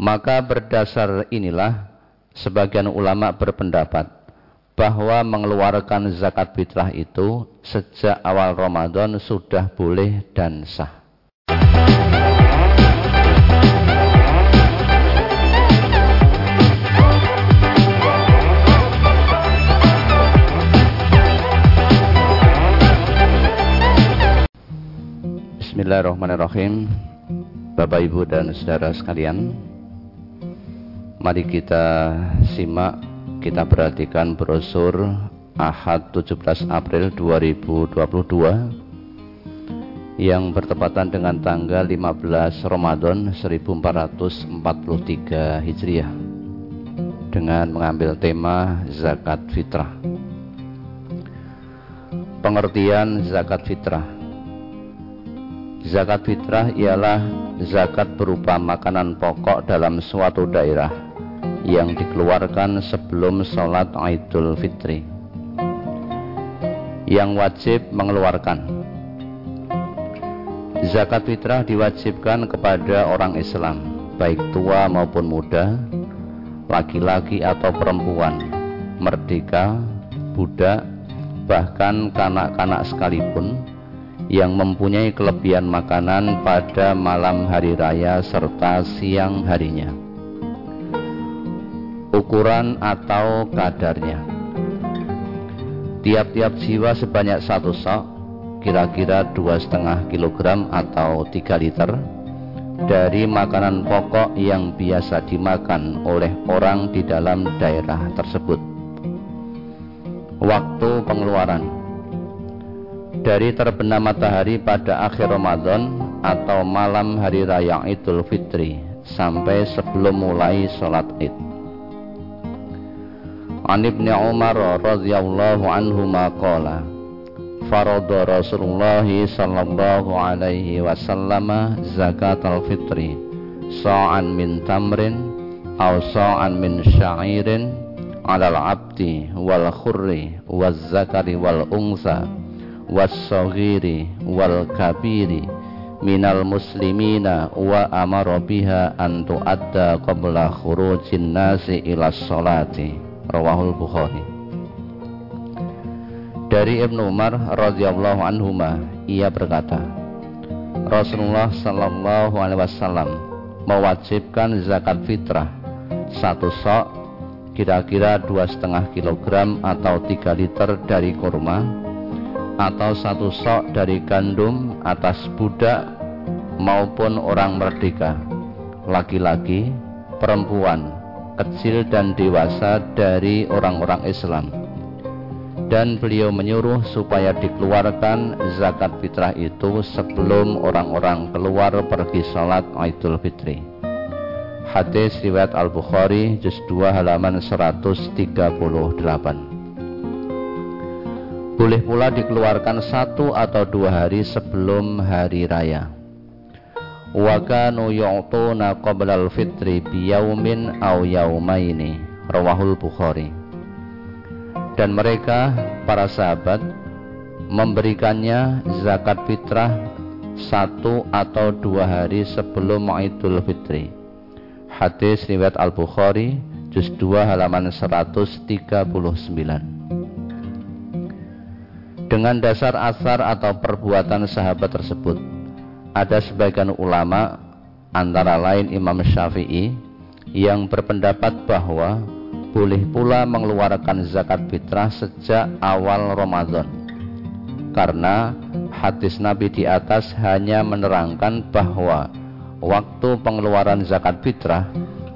Maka berdasar inilah sebagian ulama berpendapat bahwa mengeluarkan zakat fitrah itu sejak awal Ramadan sudah boleh dan sah. Bismillahirrahmanirrahim Bapak Ibu dan Saudara sekalian Mari kita simak Kita perhatikan brosur Ahad 17 April 2022 Yang bertepatan dengan tanggal 15 Ramadan 1443 Hijriah Dengan mengambil tema Zakat Fitrah. Pengertian Zakat Fitrah. Zakat fitrah ialah zakat berupa makanan pokok dalam suatu daerah yang dikeluarkan sebelum sholat Idul Fitri. Yang wajib mengeluarkan Zakat fitrah diwajibkan kepada orang Islam, baik tua maupun muda, laki-laki atau perempuan, merdeka, budak, bahkan kanak-kanak sekalipun yang mempunyai kelebihan makanan pada malam hari raya serta siang harinya. Ukuran atau kadarnya. Tiap-tiap jiwa sebanyak satu sok Kira-kira dua setengah kilogram atau tiga liter Dari makanan pokok yang biasa dimakan oleh orang di dalam daerah tersebut. Waktu pengeluaran. Dari terbenam matahari pada akhir Ramadan atau malam hari raya Idul Fitri sampai sebelum mulai sholat Id. An Ibnu Umar radhiyallahu anhu maqala Farada Rasulullah sallallahu alaihi wasallam zakat al-fitri sa'an min tamrin aw sa'an min sya'irin 'alal 'abdi wal khurri waz zakari wal unsa was-saghiri wal kabiri minal muslimina wa amara biha an tu'adda qabla khurujin nasi ila sholati rawahul bukhari. Dari Ibnu Umar radhiyallahu anhuma ia berkata Rasulullah sallallahu alaihi wasallam mewajibkan zakat fitrah satu sok kira-kira dua setengah kilogram atau tiga liter dari kurma atau satu sok dari gandum atas budak maupun orang merdeka, laki-laki, perempuan, kecil dan dewasa dari orang-orang Islam. Dan beliau menyuruh supaya dikeluarkan zakat fitrah itu sebelum orang-orang keluar pergi sholat Idul Fitri. Hadis riwayat Al-Bukhari juz 2 halaman 138. Boleh pula dikeluarkan satu atau dua hari sebelum hari raya. Wa kanu yu'tuna qabla al-fitri biyaumin aw yaumaini. Rawahul Bukhari. Dan mereka para sahabat memberikannya zakat fitrah satu atau dua hari sebelum Idul Fitri. Hadis riwayat Al-Bukhari juz 2 halaman 139 dengan dasar asar atau perbuatan sahabat tersebut ada sebagian ulama antara lain Imam Syafi'i yang berpendapat bahwa boleh pula mengeluarkan zakat fitrah sejak awal Ramadan. Karena hadis Nabi di atas hanya menerangkan bahwa waktu pengeluaran zakat fitrah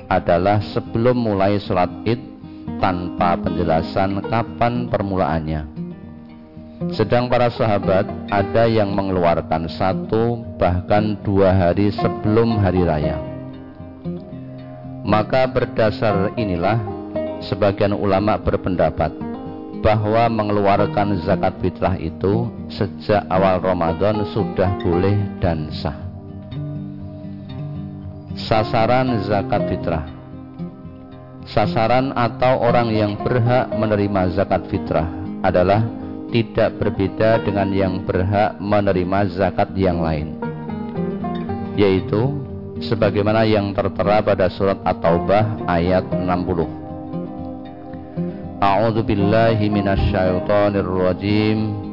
adalah sebelum mulai sholat id tanpa penjelasan kapan permulaannya sedang para sahabat ada yang mengeluarkan satu bahkan dua hari sebelum hari raya. Maka berdasar inilah sebagian ulama berpendapat bahwa mengeluarkan zakat fitrah itu sejak awal Ramadan sudah boleh dan sah. Sasaran zakat fitrah Sasaran atau orang yang berhak menerima zakat fitrah adalah tidak berbeda dengan yang berhak menerima zakat yang lain yaitu sebagaimana yang tertera pada surat At-Taubah ayat 60. A'udzu billahi minasyaitonir rajim.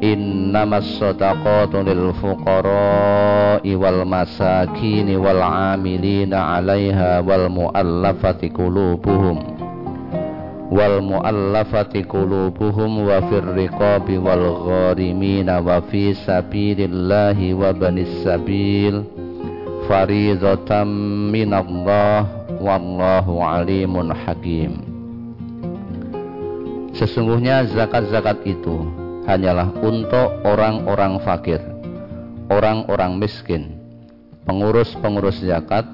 Innamas sadaqatu lil fuqara'i wal masakin wal 'amilina 'alaiha wal mu'allafati qulubuhum wal mu'allafati qulubuhum wa fir riqabi wal gharimina wa fi sabilillahi wa banis sabil faridatan minallah wallahu alimun hakim. Sesungguhnya zakat-zakat itu hanyalah untuk orang-orang fakir, orang-orang miskin, pengurus-pengurus zakat,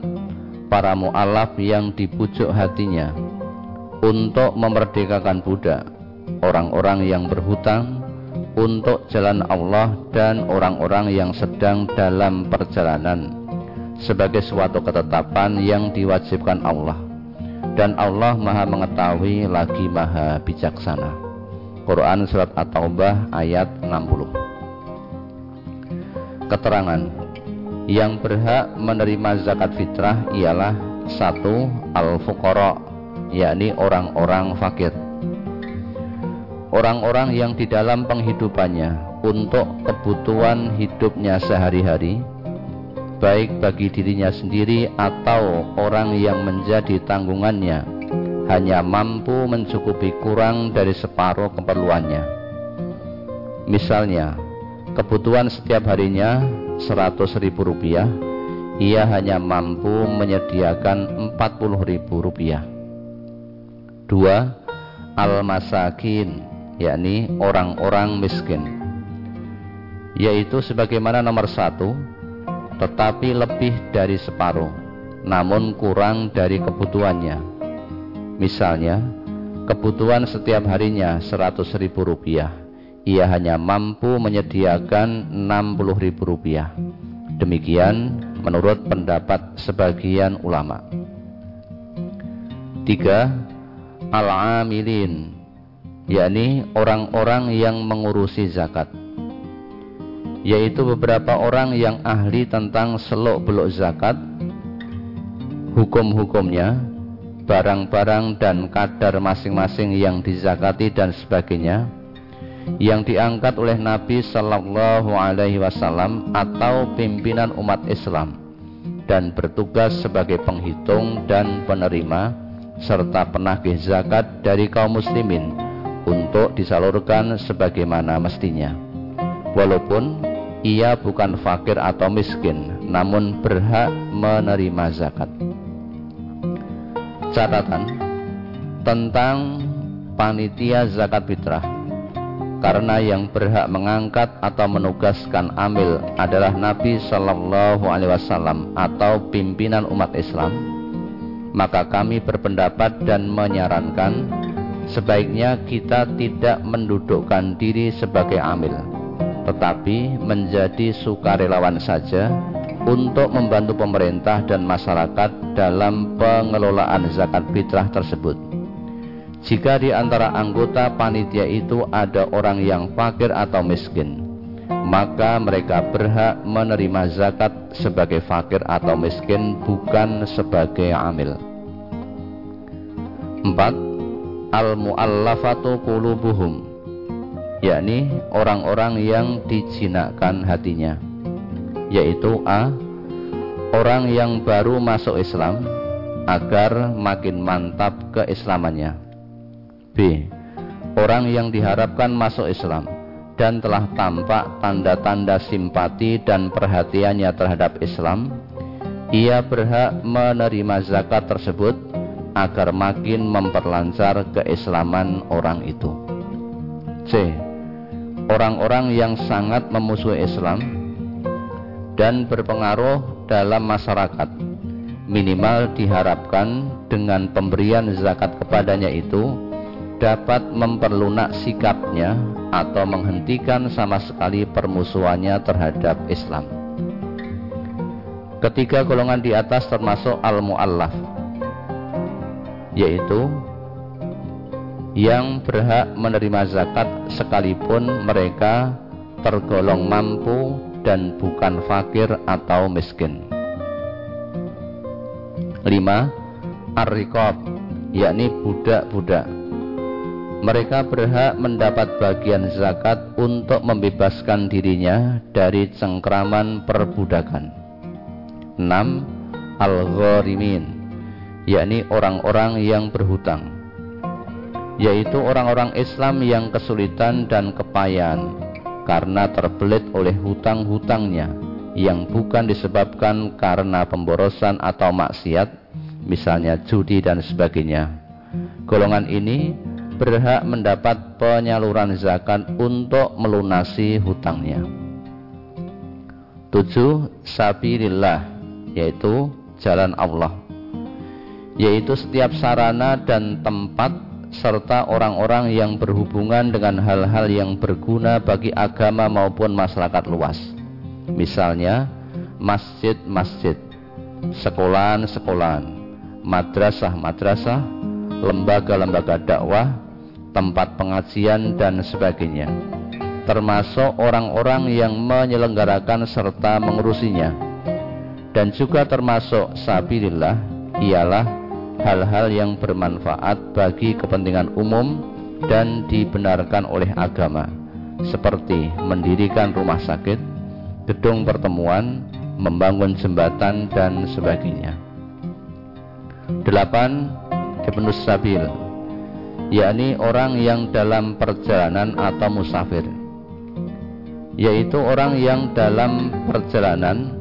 para mu'alaf yang dipujuk hatinya untuk memerdekakan budak, orang-orang yang berhutang, untuk jalan Allah dan orang-orang yang sedang dalam perjalanan sebagai suatu ketetapan yang diwajibkan Allah. Dan Allah maha mengetahui lagi maha bijaksana. Quran Surat At-Taubah ayat 60 Keterangan. Yang berhak menerima zakat fitrah ialah satu Al-Fuqara yakni orang-orang fakir Orang-orang yang di dalam penghidupannya untuk kebutuhan hidupnya sehari-hari baik bagi dirinya sendiri atau orang yang menjadi tanggungannya hanya mampu mencukupi kurang dari separuh keperluannya. Misalnya, kebutuhan setiap harinya 100 ribu rupiah, ia hanya mampu menyediakan 40 ribu rupiah. Dua, al-masakin, yakni orang-orang miskin. Yaitu sebagaimana nomor satu, tetapi lebih dari separuh, namun kurang dari kebutuhannya. Misalnya, kebutuhan setiap harinya 100 ribu rupiah, ia hanya mampu menyediakan 60 ribu rupiah. Demikian menurut pendapat sebagian ulama. Tiga, al-amilin, yakni orang-orang yang mengurusi zakat. Yaitu beberapa orang yang ahli tentang seluk-beluk zakat, hukum-hukumnya, barang-barang dan kadar masing-masing yang dizakati dan sebagainya, yang diangkat oleh Nabi Shallallahu Alaihi Wasallam atau pimpinan umat Islam dan bertugas sebagai penghitung dan penerima serta penagih zakat dari kaum muslimin untuk disalurkan sebagaimana mestinya. Walaupun ia bukan fakir atau miskin, namun berhak menerima zakat. Catatan tentang panitia zakat fitrah karena yang berhak mengangkat atau menugaskan amil adalah Nabi Shallallahu Alaihi Wasallam atau pimpinan umat Islam, maka kami berpendapat dan menyarankan sebaiknya kita tidak mendudukkan diri sebagai amil tetapi menjadi sukarelawan saja untuk membantu pemerintah dan masyarakat dalam pengelolaan zakat fitrah tersebut. Jika di antara anggota panitia itu ada orang yang fakir atau miskin, maka mereka berhak menerima zakat sebagai fakir atau miskin bukan sebagai amil. 4. Al-mu'allafatu qulubuhum yakni orang-orang yang dijinakkan hatinya yaitu A orang yang baru masuk Islam agar makin mantap keislamannya B orang yang diharapkan masuk Islam dan telah tampak tanda-tanda simpati dan perhatiannya terhadap Islam ia berhak menerima zakat tersebut agar makin memperlancar keislaman orang itu. C. Orang-orang yang sangat memusuhi Islam dan berpengaruh dalam masyarakat. Minimal diharapkan dengan pemberian zakat kepadanya itu dapat memperlunak sikapnya atau menghentikan sama sekali permusuhannya terhadap Islam. Ketiga golongan di atas termasuk al-mu'allaf yaitu yang berhak menerima zakat sekalipun mereka tergolong mampu dan bukan fakir atau miskin. Lima, ar yakni budak-budak. Mereka berhak mendapat bagian zakat untuk membebaskan dirinya dari cengkraman perbudakan. Enam, Al-gharimin, yakni orang-orang yang berhutang yaitu orang-orang Islam yang kesulitan dan kepayahan karena terbelit oleh hutang-hutangnya yang bukan disebabkan karena pemborosan atau maksiat, misalnya judi dan sebagainya. Golongan ini berhak mendapat penyaluran zakat untuk melunasi hutangnya. 7. Sabilillah yaitu jalan Allah yaitu setiap sarana dan tempat serta orang-orang yang berhubungan dengan hal-hal yang berguna bagi agama maupun masyarakat luas. Misalnya, masjid-masjid, sekolahan-sekolahan, madrasah-madrasah, lembaga-lembaga dakwah, tempat pengajian dan sebagainya. Termasuk orang-orang yang menyelenggarakan serta mengurusinya. Dan juga termasuk sabilillah ialah hal-hal yang bermanfaat bagi kepentingan umum dan dibenarkan oleh agama seperti mendirikan rumah sakit, gedung pertemuan, membangun jembatan dan sebagainya. 8. Ibnu Sabil yakni orang yang dalam perjalanan atau musafir yaitu orang yang dalam perjalanan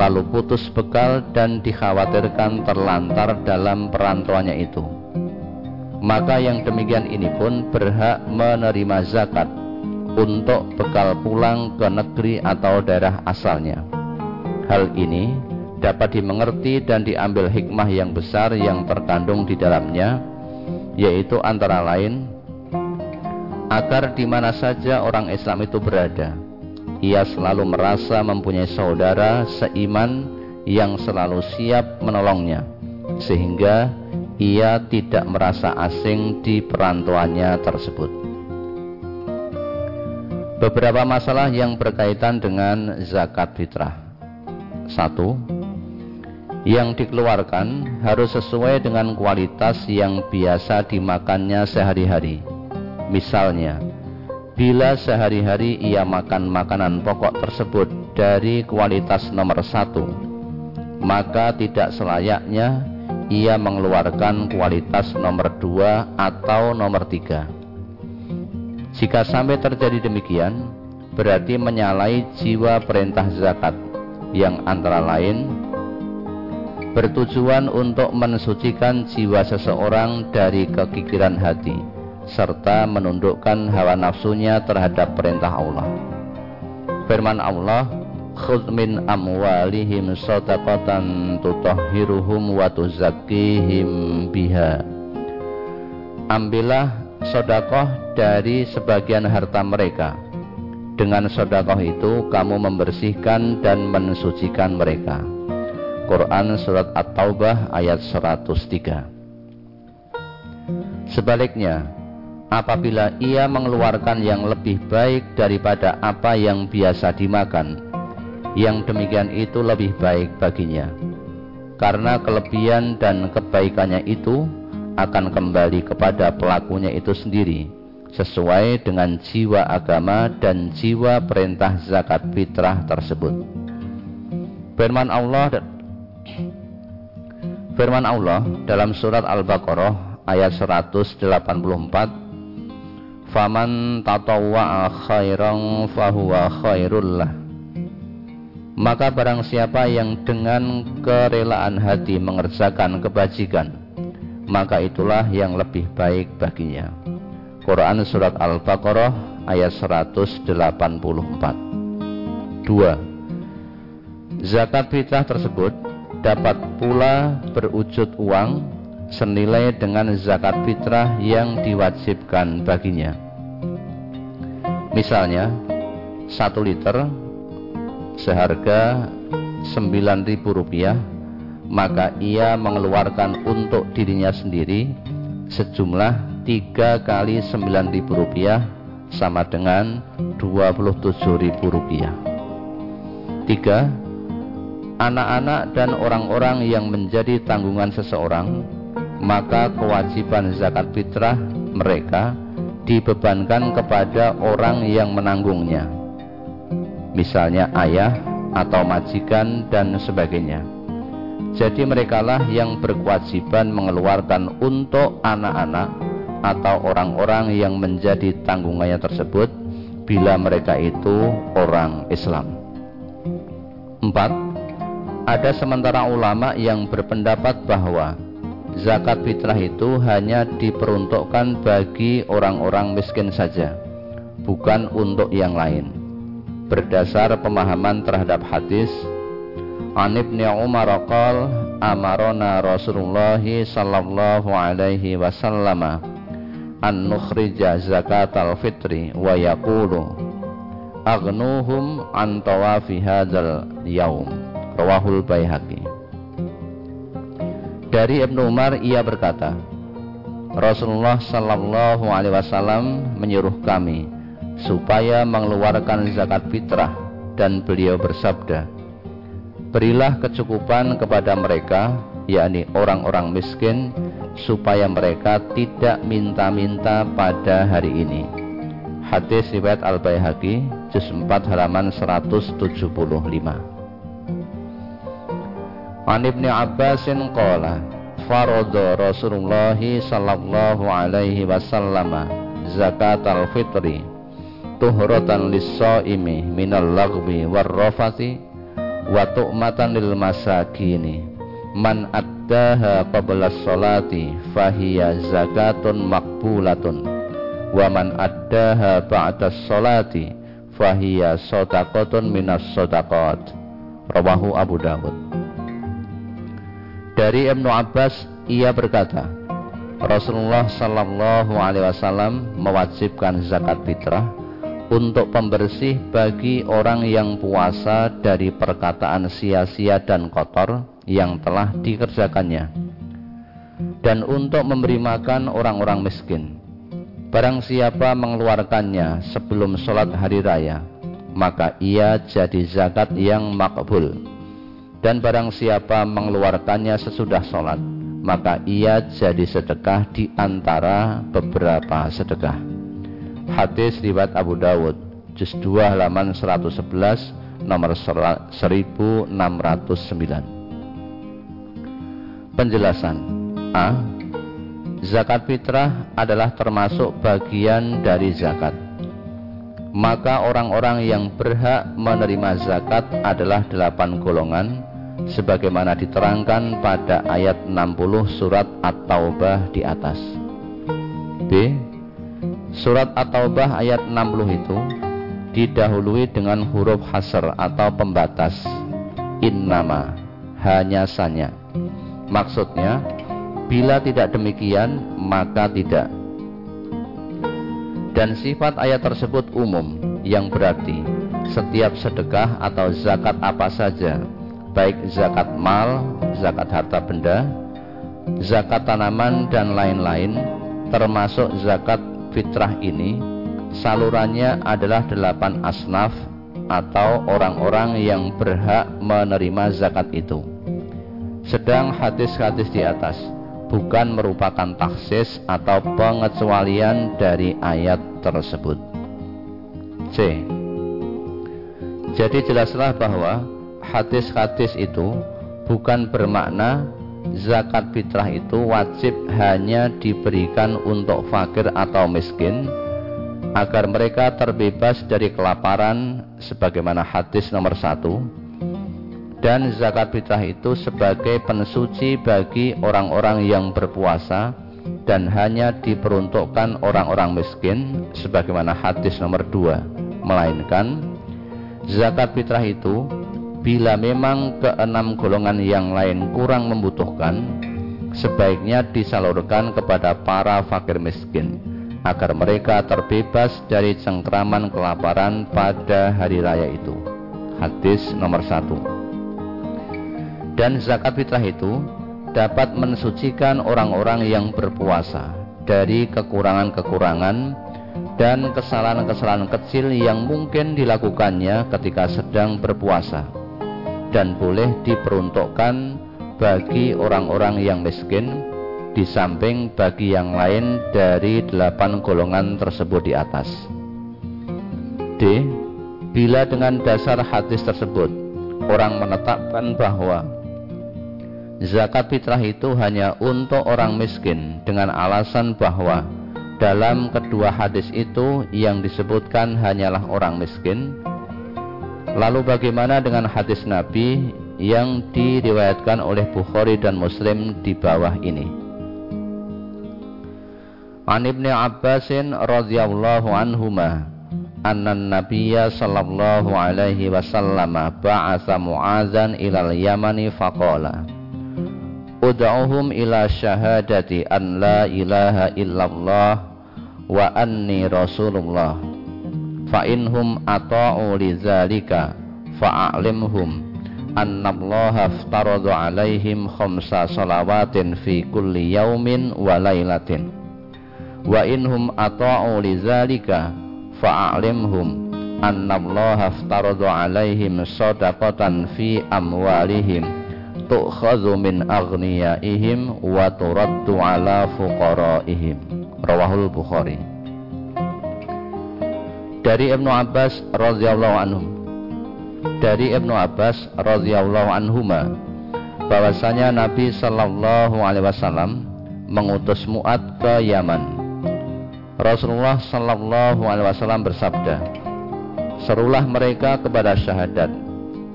lalu putus bekal dan dikhawatirkan terlantar dalam perantauannya itu. Maka yang demikian ini pun berhak menerima zakat untuk bekal pulang ke negeri atau daerah asalnya. Hal ini dapat dimengerti dan diambil hikmah yang besar yang terkandung di dalamnya, yaitu antara lain agar di mana saja orang Islam itu berada, ia selalu merasa mempunyai saudara seiman yang selalu siap menolongnya, sehingga ia tidak merasa asing di perantauannya tersebut. Beberapa masalah yang berkaitan dengan zakat fitrah. Satu, yang dikeluarkan harus sesuai dengan kualitas yang biasa dimakannya sehari-hari. Misalnya, Bila sehari-hari ia makan makanan pokok tersebut dari kualitas nomor satu, maka tidak selayaknya ia mengeluarkan kualitas nomor dua atau nomor tiga. Jika sampai terjadi demikian, berarti menyalahi jiwa perintah zakat yang antara lain bertujuan untuk mensucikan jiwa seseorang dari kekikiran hati serta menundukkan hawa nafsunya terhadap perintah Allah. Firman Allah, "Khudh min amwalihim shadaqatan tutahhiruhum wa tuzakkihim biha." Ambillah sodakoh dari sebagian harta mereka. Dengan sodakoh itu kamu membersihkan dan mensucikan mereka. Quran Surat At-Taubah ayat 103 Sebaliknya, apabila ia mengeluarkan yang lebih baik daripada apa yang biasa dimakan, yang demikian itu lebih baik baginya. Karena kelebihan dan kebaikannya itu akan kembali kepada pelakunya itu sendiri, sesuai dengan jiwa agama dan jiwa perintah zakat fitrah tersebut. Firman Allah Firman Allah dalam surat Al-Baqarah ayat 184 faman tatawwa'a khairan fahuwa khairul lah maka barang siapa yang dengan kerelaan hati mengerjakan kebajikan maka itulah yang lebih baik baginya Quran Surat Al-Baqarah ayat 184 2. Zakat fitrah tersebut dapat pula berwujud uang senilai dengan zakat fitrah yang diwajibkan baginya. Misalnya, satu liter seharga Rp9.000, maka ia mengeluarkan untuk dirinya sendiri sejumlah tiga kali Rp9.000 sama dengan Rp27.000. Tiga, anak-anak dan orang-orang yang menjadi tanggungan seseorang, maka kewajiban zakat fitrah mereka dibebankan kepada orang yang menanggungnya. Misalnya ayah atau majikan dan sebagainya. Jadi merekalah yang berkewajiban mengeluarkan untuk anak-anak atau orang-orang yang menjadi tanggungannya tersebut bila mereka itu orang Islam. 4. Ada sementara ulama yang berpendapat bahwa zakat fitrah itu hanya diperuntukkan bagi orang-orang miskin saja, bukan untuk yang lain. Berdasar pemahaman terhadap hadis An Umar qol amarona Rasulullah sallallahu alaihi wasallam an nukhrija zakatal fitri wa yaqulu aghnuhum an tawafi hadzal yaum rawahul baihaqi dari Ibnu Umar ia berkata Rasulullah sallallahu alaihi wasallam menyuruh kami supaya mengeluarkan zakat fitrah dan beliau bersabda Berilah kecukupan kepada mereka, yakni orang-orang miskin, supaya mereka tidak minta-minta pada hari ini. Hadis riwayat Al-Baihaqi, juz 4 halaman 175. An Ibnu Abbasin qala farada Rasulullah sallallahu alaihi wasallam zakat al-fitri tuhratan lis-shaimi minal lagwi war rafati wa tu'matan lil masakini. Man addaha qabla sholati fahiya zakatun makbulatun wa man addaha ba'da sholati fahiya sodakotun minas sodakot rawahu Abu Dawud dari Ibnu Abbas ia berkata Rasulullah Sallallahu Alaihi Wasallam mewajibkan zakat fitrah untuk pembersih bagi orang yang puasa dari perkataan sia-sia dan kotor yang telah dikerjakannya dan untuk memberi makan orang-orang miskin. Barang siapa mengeluarkannya sebelum sholat hari raya maka ia jadi zakat yang makbul dan barang siapa mengeluarkannya sesudah sholat maka ia jadi sedekah di antara beberapa sedekah Hadis riwayat Abu Dawud juz 2 halaman 111 nomor 1609. Penjelasan A. Zakat fitrah adalah termasuk bagian dari zakat. Maka orang-orang yang berhak menerima zakat adalah delapan golongan sebagaimana diterangkan pada ayat 60 surat At-Taubah di atas. B. Surat At-Taubah ayat 60 itu didahului dengan huruf hasr atau pembatas innama hanya sanya maksudnya bila tidak demikian maka tidak dan sifat ayat tersebut umum yang berarti setiap sedekah atau zakat apa saja baik zakat mal, zakat harta benda, zakat tanaman dan lain-lain termasuk zakat fitrah ini salurannya adalah delapan asnaf atau orang-orang yang berhak menerima zakat itu. Sedang hadis-hadis di atas bukan merupakan taksis atau pengecualian dari ayat tersebut. C. Jadi jelaslah bahwa hadis-hadis itu bukan bermakna zakat fitrah itu wajib hanya diberikan untuk fakir atau miskin agar mereka terbebas dari kelaparan sebagaimana hadis nomor satu. Dan zakat fitrah itu sebagai pensuci bagi orang-orang yang berpuasa dan hanya diperuntukkan orang-orang miskin sebagaimana hadis nomor dua. Melainkan zakat fitrah itu bila memang keenam golongan yang lain kurang membutuhkan, sebaiknya disalurkan kepada para fakir miskin agar mereka terbebas dari cengkraman kelaparan pada hari raya itu. Hadis nomor satu. Dan zakat fitrah itu dapat mensucikan orang-orang yang berpuasa dari kekurangan-kekurangan dan kesalahan-kesalahan kecil yang mungkin dilakukannya ketika sedang berpuasa dan boleh diperuntukkan bagi orang-orang yang miskin di samping bagi yang lain dari delapan golongan tersebut di atas. D. Bila dengan dasar hadis tersebut orang menetapkan bahwa zakat fitrah itu hanya untuk orang miskin dengan alasan bahwa dalam kedua hadis itu yang disebutkan hanyalah orang miskin. Lalu bagaimana dengan hadis Nabi yang diriwayatkan oleh Bukhari dan Muslim di bawah ini? An Ibnu Abbasin radhiyallahu anhuma anna nabiyya sallallahu alaihi wasallam ba'atha mu'adzan ilal yamani faqala ud'uhum ila syahadati an la ilaha illallah wa anni rasulullah fa inhum ata'u lidzalika fa'alimhum annallaha aftarada alaihim khamsa salawatin fi kulli yaumin wa lailatin wa inhum ata'u lidzalika fa'alimhum annallaha aftarada alaihim sadaqatan fi amwalihim tu'khadhu min aghniyaihim wa turaddu ala fuqaraihim. Rawahul bukhari dari Ibnu Abbas radhiyallahu anhu dari Ibnu Abbas radhiyallahu anhuma. Bahwasanya Nabi sallallahu alaihi wasallam mengutus Mu'ad ke Yaman. Rasulullah Sallallahu Alaihi Wasallam bersabda, serulah mereka kepada syahadat.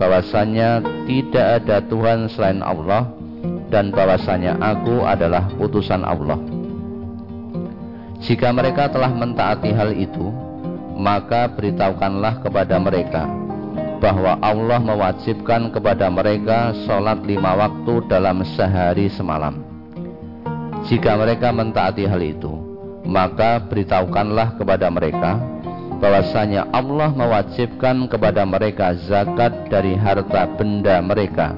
Bahwasanya tidak ada Tuhan selain Allah dan bahwasanya aku adalah putusan Allah. Jika mereka telah mentaati hal itu, maka beritahukanlah kepada mereka bahwa Allah mewajibkan kepada mereka sholat lima waktu dalam sehari semalam. Jika mereka mentaati hal itu, maka beritahukanlah kepada mereka bahwasanya Allah mewajibkan kepada mereka zakat dari harta benda mereka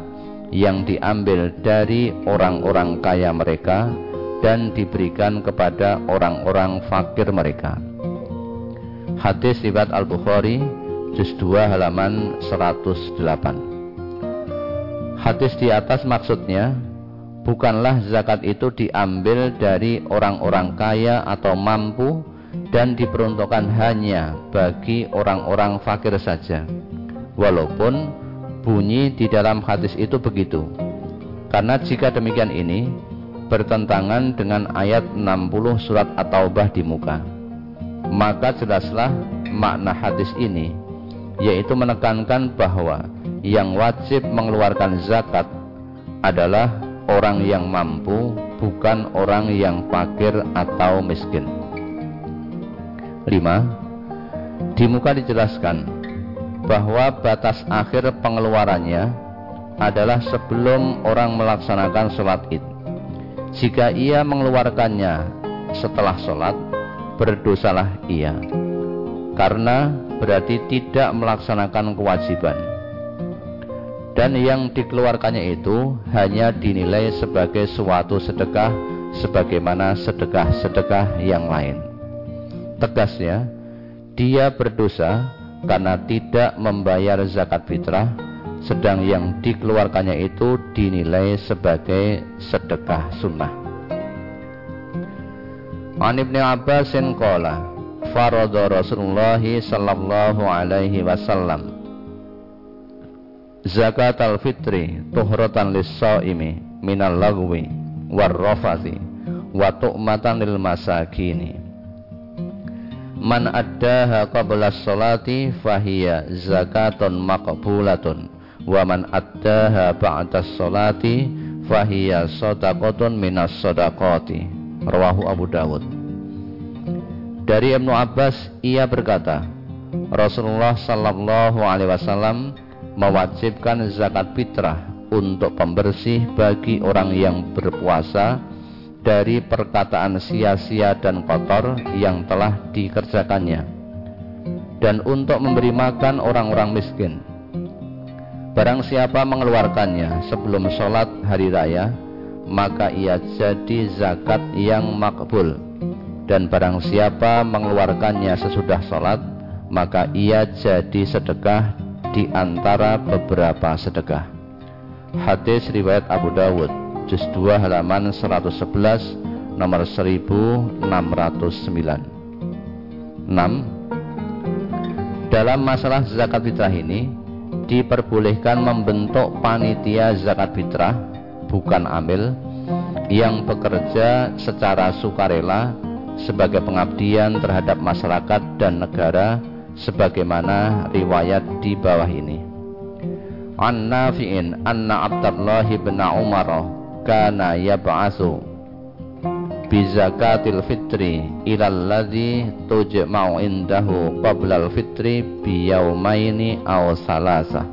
yang diambil dari orang-orang kaya mereka dan diberikan kepada orang-orang fakir mereka. Hadis riwayat Al-Bukhari juz 2 halaman 108. Hadis di atas maksudnya bukanlah zakat itu diambil dari orang-orang kaya atau mampu dan diperuntukkan hanya bagi orang-orang fakir saja. Walaupun bunyi di dalam hadis itu begitu. Karena jika demikian ini bertentangan dengan ayat 60 surat At-Taubah di muka. Maka jelaslah makna hadis ini yaitu menekankan bahwa yang wajib mengeluarkan zakat adalah orang yang mampu, bukan orang yang fakir atau miskin. 5. Di muka dijelaskan bahwa batas akhir pengeluarannya adalah sebelum orang melaksanakan sholat id. Jika ia mengeluarkannya setelah sholat, berdosalah ia. Karena berarti tidak melaksanakan kewajiban dan yang dikeluarkannya itu hanya dinilai sebagai suatu sedekah sebagaimana sedekah-sedekah yang lain. Tegasnya, dia berdosa karena tidak membayar zakat fitrah, sedang yang dikeluarkannya itu dinilai sebagai sedekah sunnah. An Ibnu Abbasin qala farada Rasulullah sallallahu alaihi wasallam. Zakat al-fitri tuhratan lis-shaimi minal lagwi warrafati wa tu'matan lil masakini man addaha qabla sholati fahiya zakatun maqbulatun wa man addaha ba'da sholati fahiya sadaqatun minas sadaqati rawahu Abu Dawud. Dari Ibnu Abbas ia berkata Rasulullah sallallahu alaihi wasallam mewajibkan zakat fitrah untuk pembersih bagi orang yang berpuasa dari perkataan sia-sia dan kotor yang telah dikerjakannya dan untuk memberi makan orang-orang miskin. Barang siapa mengeluarkannya sebelum sholat hari raya maka ia jadi zakat yang makbul dan barang siapa mengeluarkannya sesudah sholat maka ia jadi sedekah di antara beberapa sedekah. Hadis riwayat Abu Dawud, juz 2 halaman 111 nomor 1609. 6. Dalam masalah zakat fitrah ini diperbolehkan membentuk panitia zakat fitrah bukan amil yang bekerja secara sukarela sebagai pengabdian terhadap masyarakat dan negara sebagaimana riwayat di bawah ini. An Nafi'in anna Abdullah bin Umar kana yab'atsu bi zakatil fitri ila alladhi tujma'u indahu qabla al-fitri bi yaumaini aw salasa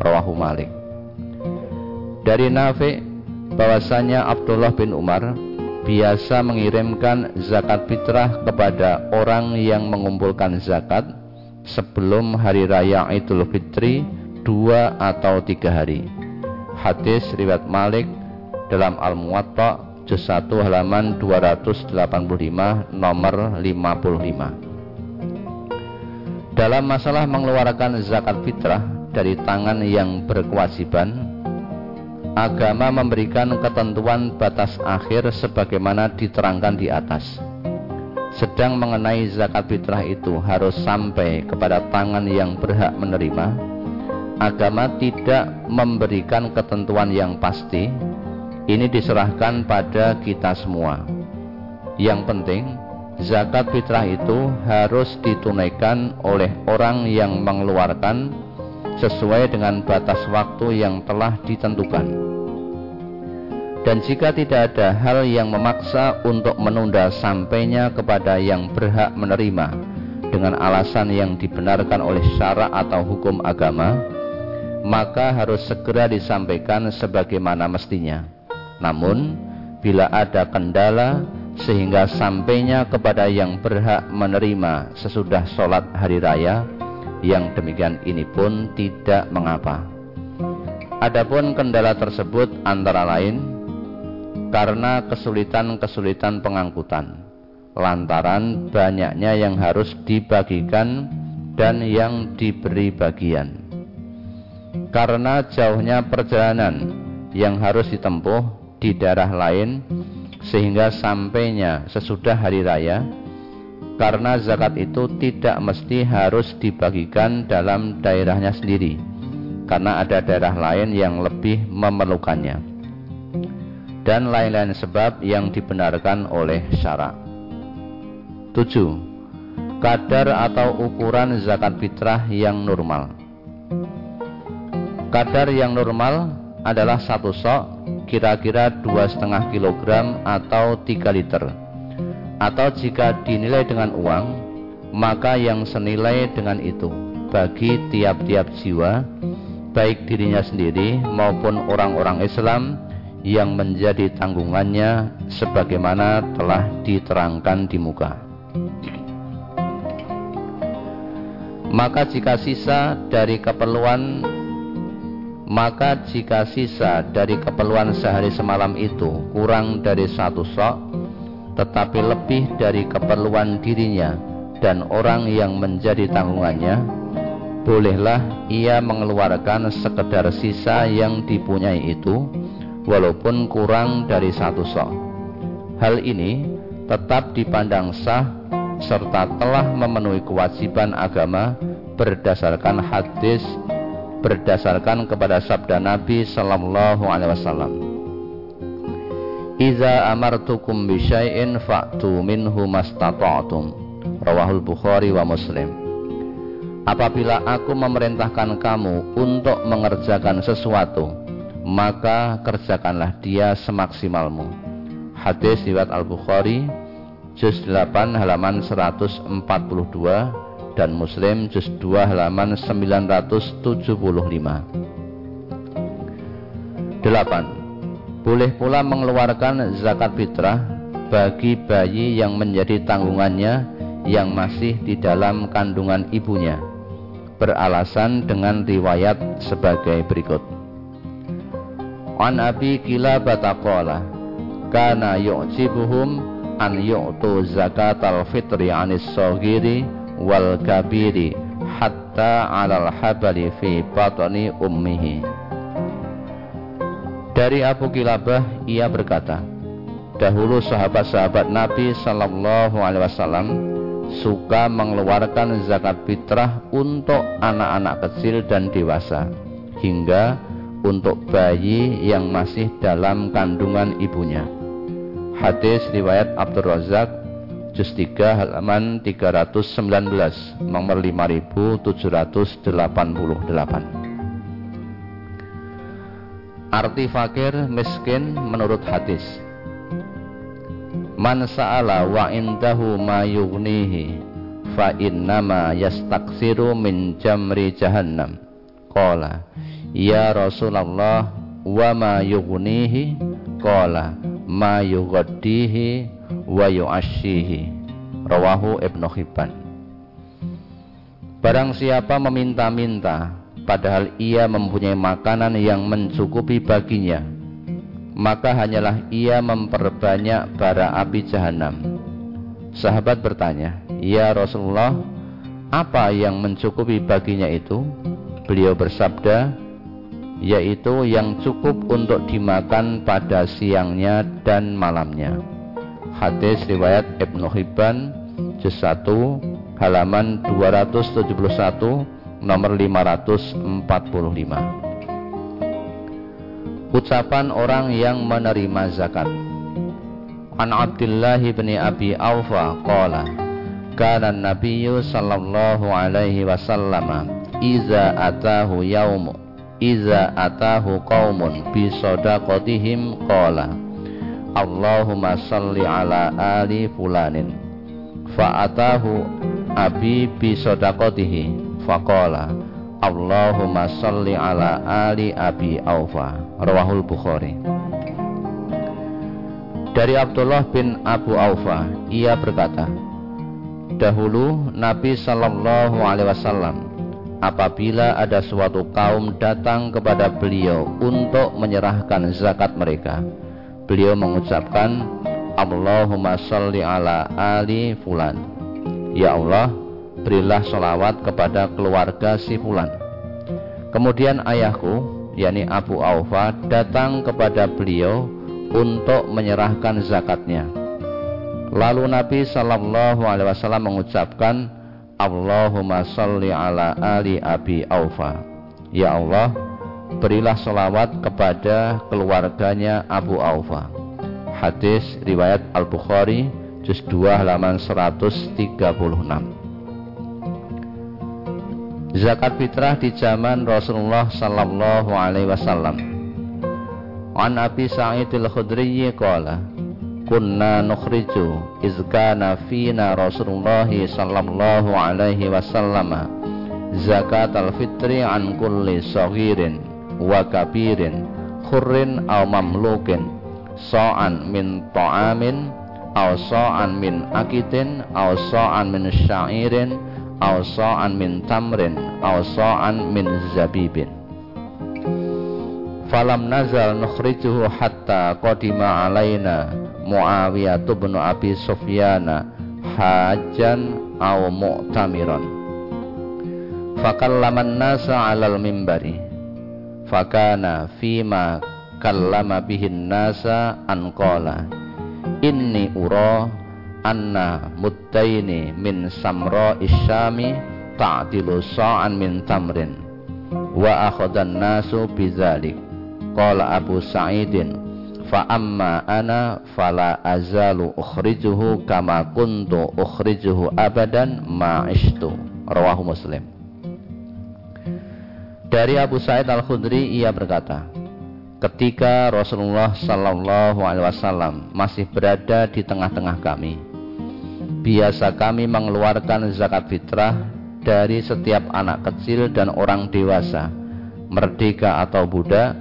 rawahu Malik dari Nafi bahwasanya Abdullah bin Umar biasa mengirimkan zakat fitrah kepada orang yang mengumpulkan zakat sebelum hari raya Idul Fitri dua atau tiga hari. Hadis riwayat Malik dalam Al-Muwatta juz 1 halaman 285 nomor 55. Dalam masalah mengeluarkan zakat fitrah dari tangan yang berkewajiban agama memberikan ketentuan batas akhir sebagaimana diterangkan di atas. Sedang mengenai zakat fitrah itu harus sampai kepada tangan yang berhak menerima, agama tidak memberikan ketentuan yang pasti. Ini diserahkan pada kita semua. Yang penting, zakat fitrah itu harus ditunaikan oleh orang yang mengeluarkan sesuai dengan batas waktu yang telah ditentukan. Dan jika tidak ada hal yang memaksa untuk menunda sampainya kepada yang berhak menerima dengan alasan yang dibenarkan oleh syara atau hukum agama, maka harus segera disampaikan sebagaimana mestinya. Namun, bila ada kendala sehingga sampainya kepada yang berhak menerima sesudah sholat hari raya, yang demikian ini pun tidak mengapa. Adapun kendala tersebut antara lain karena kesulitan-kesulitan pengangkutan, lantaran banyaknya yang harus dibagikan dan yang diberi bagian. Karena jauhnya perjalanan yang harus ditempuh di daerah lain sehingga sampainya sesudah hari raya karena zakat itu tidak mesti harus dibagikan dalam daerahnya sendiri karena ada daerah lain yang lebih memerlukannya. Dan lain-lain sebab yang dibenarkan oleh syarak. 7. Kadar atau ukuran zakat fitrah yang normal. Kadar yang normal adalah satu sok kira-kira 2,5 kg atau 3 liter atau jika dinilai dengan uang maka yang senilai dengan itu bagi tiap-tiap jiwa baik dirinya sendiri maupun orang-orang Islam yang menjadi tanggungannya sebagaimana telah diterangkan di muka. Maka jika sisa dari keperluan maka jika sisa dari keperluan sehari semalam itu kurang dari satu sok tetapi lebih dari keperluan dirinya dan orang yang menjadi tanggungannya, bolehlah ia mengeluarkan sekedar sisa yang dipunyai itu, walaupun kurang dari satu sok. Hal ini tetap dipandang sah serta telah memenuhi kewajiban agama berdasarkan hadis berdasarkan kepada sabda Nabi Sallallahu Alaihi Wasallam. Iza amartukum bisyai'in fa'tu minhu mastata'tum. Rawahul Bukhari wa Muslim. Apabila aku memerintahkan kamu untuk mengerjakan sesuatu, maka kerjakanlah dia semaksimalmu. Hadis riwayat Al-Bukhari juz 8 halaman 142 dan Muslim juz 2 halaman 975. 8 boleh pula mengeluarkan zakat fitrah bagi bayi yang menjadi tanggungannya yang masih di dalam kandungan ibunya beralasan dengan riwayat sebagai berikut. An Abi Kilabah taqala kana yu'jibuhum an yu'tu zakatal fitri anis saghiri wal kabiri hatta 'alal habali fi batni ummihi dari Abu Kilabah ia berkata dahulu sahabat-sahabat Nabi sallallahu alaihi wasallam suka mengeluarkan zakat fitrah untuk anak-anak kecil dan dewasa hingga untuk bayi yang masih dalam kandungan ibunya. Hadis riwayat Abdul Razak juz 3 halaman 319 nomor 5788. Arti fakir miskin menurut hadis. Man sa'ala wa indahu ma yughnihi fa innama yastaksiru min jamri jahannam. Qala Ya Rasulullah wa ma yughnihi qala ma yughaddihi wa yu'ashihi rawahu Ibnu Hibban Barang siapa meminta-minta padahal ia mempunyai makanan yang mencukupi baginya. Maka hanyalah ia memperbanyak bara api jahanam. Sahabat bertanya Ya Rasulullah apa yang mencukupi baginya itu? Beliau bersabda yaitu yang cukup untuk dimakan pada siangnya dan malamnya. Hadis riwayat Ibnu Hibban juz 1 halaman 271 nomor 545. Ucapan orang yang menerima zakat. An Abdullah bin Abi Aufa qala kana an-nabiyyu sallallahu alaihi wasallam iza atahu yaumu iza atahu qaumun bi sadaqatihim qala Allahumma salli ala ali fulanin fa atahu abi bi sadaqatihi faqala Allahumma salli ala ali abi aufa rawahul bukhari dari Abdullah bin Abu Aufa ia berkata dahulu Nabi sallallahu alaihi wasallam apabila ada suatu kaum datang kepada beliau untuk menyerahkan zakat mereka. Beliau mengucapkan, Allahumma salli ala ali fulan. Ya Allah, berilah solawat kepada keluarga si fulan. Kemudian ayahku, yakni Abu Aufa, datang kepada beliau untuk menyerahkan zakatnya. Lalu Nabi Shallallahu Alaihi Wasallam mengucapkan, Allahumma salli ala ali Abi Aufa. Ya Allah, berilah salawat kepada keluarganya Abu Aufa. Hadis riwayat Al-Bukhari juz 2 halaman 136. Zakat fitrah di zaman Rasulullah sallallahu alaihi wasallam. An Abi Sa'id al-Khudri qala kunna nukhriju izkana fina Rasulullah sallallahu alaihi wasallam zakat al-fitri an kulli saghirin wa kabirin khurrin aw mamlukin sa'an min ta'amin aw sa'an min akitin aw sa'an min sya'irin aw sa'an min tamrin aw sa'an min zabibin. Falam nazal nukhrijuhu hatta qadima alaina Muawiyah bin Abi Sufyan hajan aw mu'tamiran. Fakallaman nasa 'alal mimbari. Fakana fima kallama bihin nasa an qala inni ura anna muttaini min samra isyami ta'dilu sa'an min tamrin. Wa akhadan nasu bizalik. Qala Abu Sa'idin fa amma ana fala azalu ukhrijuhu kama kuntu ukhrijuhu abadan ma'ishtu rawahu muslim. Dari Abu Sa'id Al-Khudri ia berkata ketika Rasulullah sallallahu alaihi wasallam masih berada di tengah-tengah kami biasa kami mengeluarkan zakat fitrah dari setiap anak kecil dan orang dewasa merdeka atau budak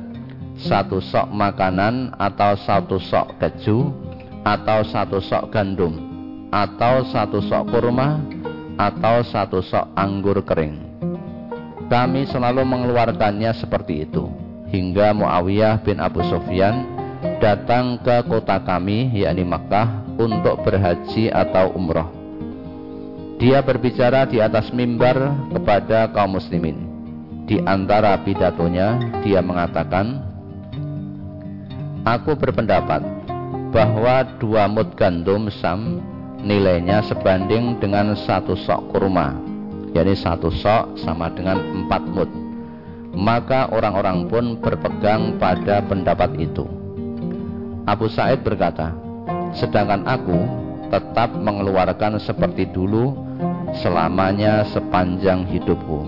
satu sok makanan atau satu sok keju atau satu sok gandum atau satu sok kurma atau satu sok anggur kering. Kami selalu mengeluarkannya seperti itu hingga Muawiyah bin Abu Sufyan datang ke kota kami yakni Makkah untuk berhaji atau umroh. Dia berbicara di atas mimbar kepada kaum muslimin. Di antara pidatonya, dia mengatakan, Aku berpendapat bahwa dua mut gandum sam nilainya sebanding dengan satu sok kurma, yakni satu sok sama dengan empat mut. Maka orang-orang pun berpegang pada pendapat itu. Abu Said berkata, sedangkan aku tetap mengeluarkan seperti dulu selamanya sepanjang hidupku.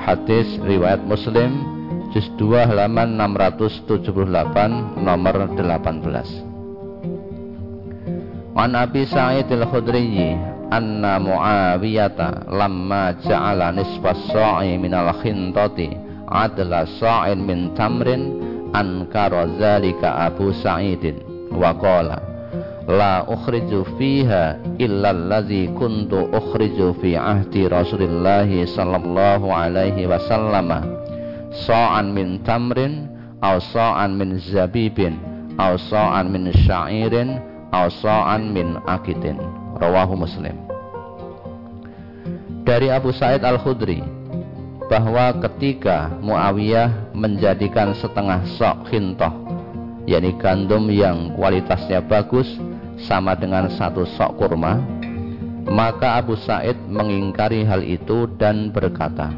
Hadis riwayat Muslim juz 2 halaman 678 nomor 18. An Abi Sa'id al-Khudri anna Muawiyah lamma ja'ala nisfas sa'i min al-khintati adla sa'in min tamrin ankara zalika Abu Sa'idin wa qala la ukhriju fiha illa allazi kuntu ukhriju fi ahdi Rasulillah sallallahu alaihi wasallam. Sa'an min tamrin aw sa'an min zabibin aw sa'an min sya'irin aw sa'an min akitin rawahu muslim. Dari Abu Said Al-Khudri bahwa ketika Muawiyah menjadikan setengah sok hintoh yakni gandum yang kualitasnya bagus sama dengan satu sok kurma maka Abu Said mengingkari hal itu dan berkata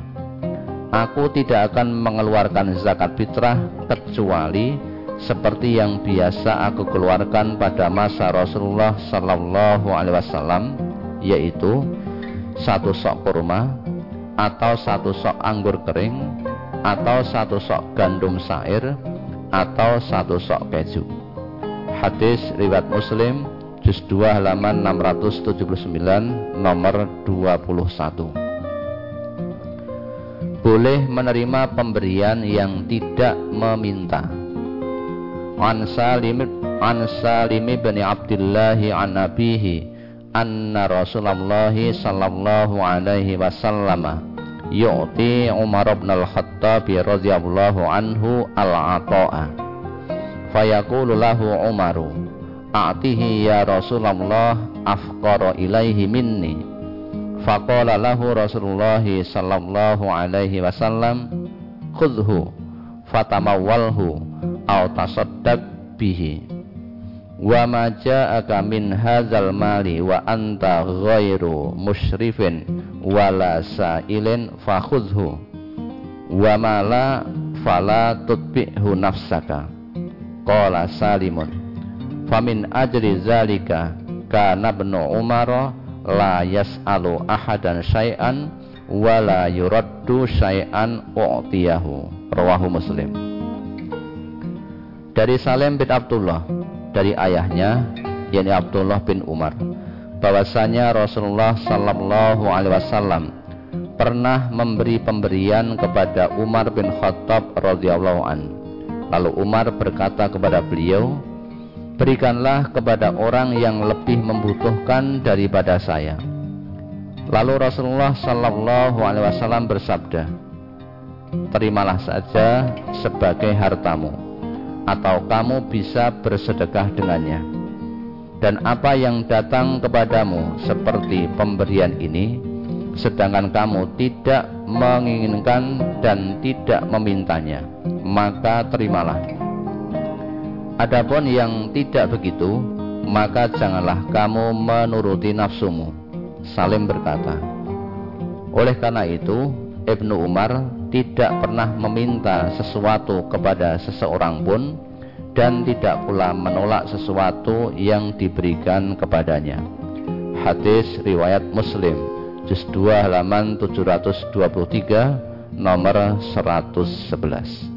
Aku tidak akan mengeluarkan zakat fitrah kecuali seperti yang biasa aku keluarkan pada masa Rasulullah Sallallahu Alaihi Wasallam yaitu satu sok kurma atau satu sok anggur kering atau satu sok gandum sair atau satu sok keju. Hadis riwayat Muslim juz 2 halaman 679 nomor 21. Boleh menerima pemberian yang tidak meminta. An Salim an Salim bin Abdullah an abihi anna Rasulullah sallallahu alaihi wasallam yu'ti Umar bin Al-Khattab radhiyallahu anhu al-ata'a fayaqulu lahu Umaru a'tihi ya Rasulullah afqara ilaihi minni. Faqala lahu Rasulullah sallallahu alaihi wasallam khudhu fatamawwalhu aw tasaddaq bihi. Wa ma ja'aka min hadzal mali wa anta ghairu musyrifin wala sa'ilin fakhudhu wa ma la fala tutbi'hu nafsaka Qala Salimun Famin ajri zalika Kana ibnu Umar La yas'alu ahadan syai'an Wala yuraddu syai'an u'tiyahu. Rawahu Muslim. Dari Salim bin Abdullah Dari ayahnya yakni Abdullah bin Umar bahwasanya Rasulullah sallallahu alaihi wasallam pernah memberi pemberian kepada Umar bin Khattab radhiyallahu anhu Lalu Umar berkata kepada beliau, "Berikanlah kepada orang yang lebih membutuhkan daripada saya." Lalu Rasulullah Shallallahu Alaihi Wasallam bersabda, "Terimalah saja sebagai hartamu, atau kamu bisa bersedekah dengannya." Dan apa yang datang kepadamu seperti pemberian ini, sedangkan kamu tidak menginginkan dan tidak memintanya maka terimalah. Adapun yang tidak begitu, maka janganlah kamu menuruti nafsumu. Salim berkata, oleh karena itu, Ibnu Umar tidak pernah meminta sesuatu kepada seseorang pun dan tidak pula menolak sesuatu yang diberikan kepadanya. Hadis riwayat Muslim, juz 2 halaman 723 nomor 111.